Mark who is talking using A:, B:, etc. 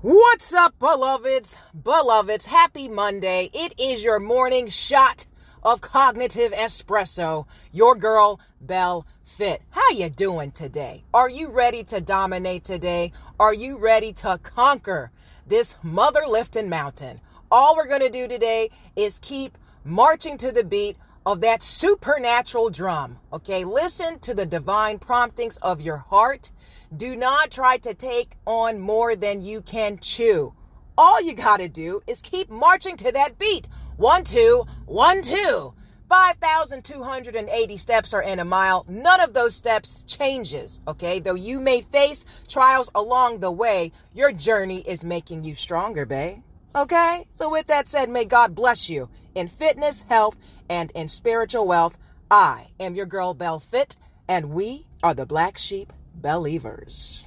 A: What's up, beloveds? Beloveds, happy Monday. It is your morning shot of cognitive espresso. Your girl, Bell Fit. How you doing today? Are you ready to dominate today? Are you ready to conquer this mother lifting mountain? All we're going to do today is keep marching to the beat of that supernatural drum. Okay, listen to the divine promptings of your heart do not try to take on more than you can chew. All you got to do is keep marching to that beat. One, two, one, two. 5,280 steps are in a mile. None of those steps changes, okay? Though you may face trials along the way, your journey is making you stronger, babe. Okay? So with that said, may God bless you in fitness, health, and in spiritual wealth. I am your girl, Bell Fit, and we are the Black Sheep Believers.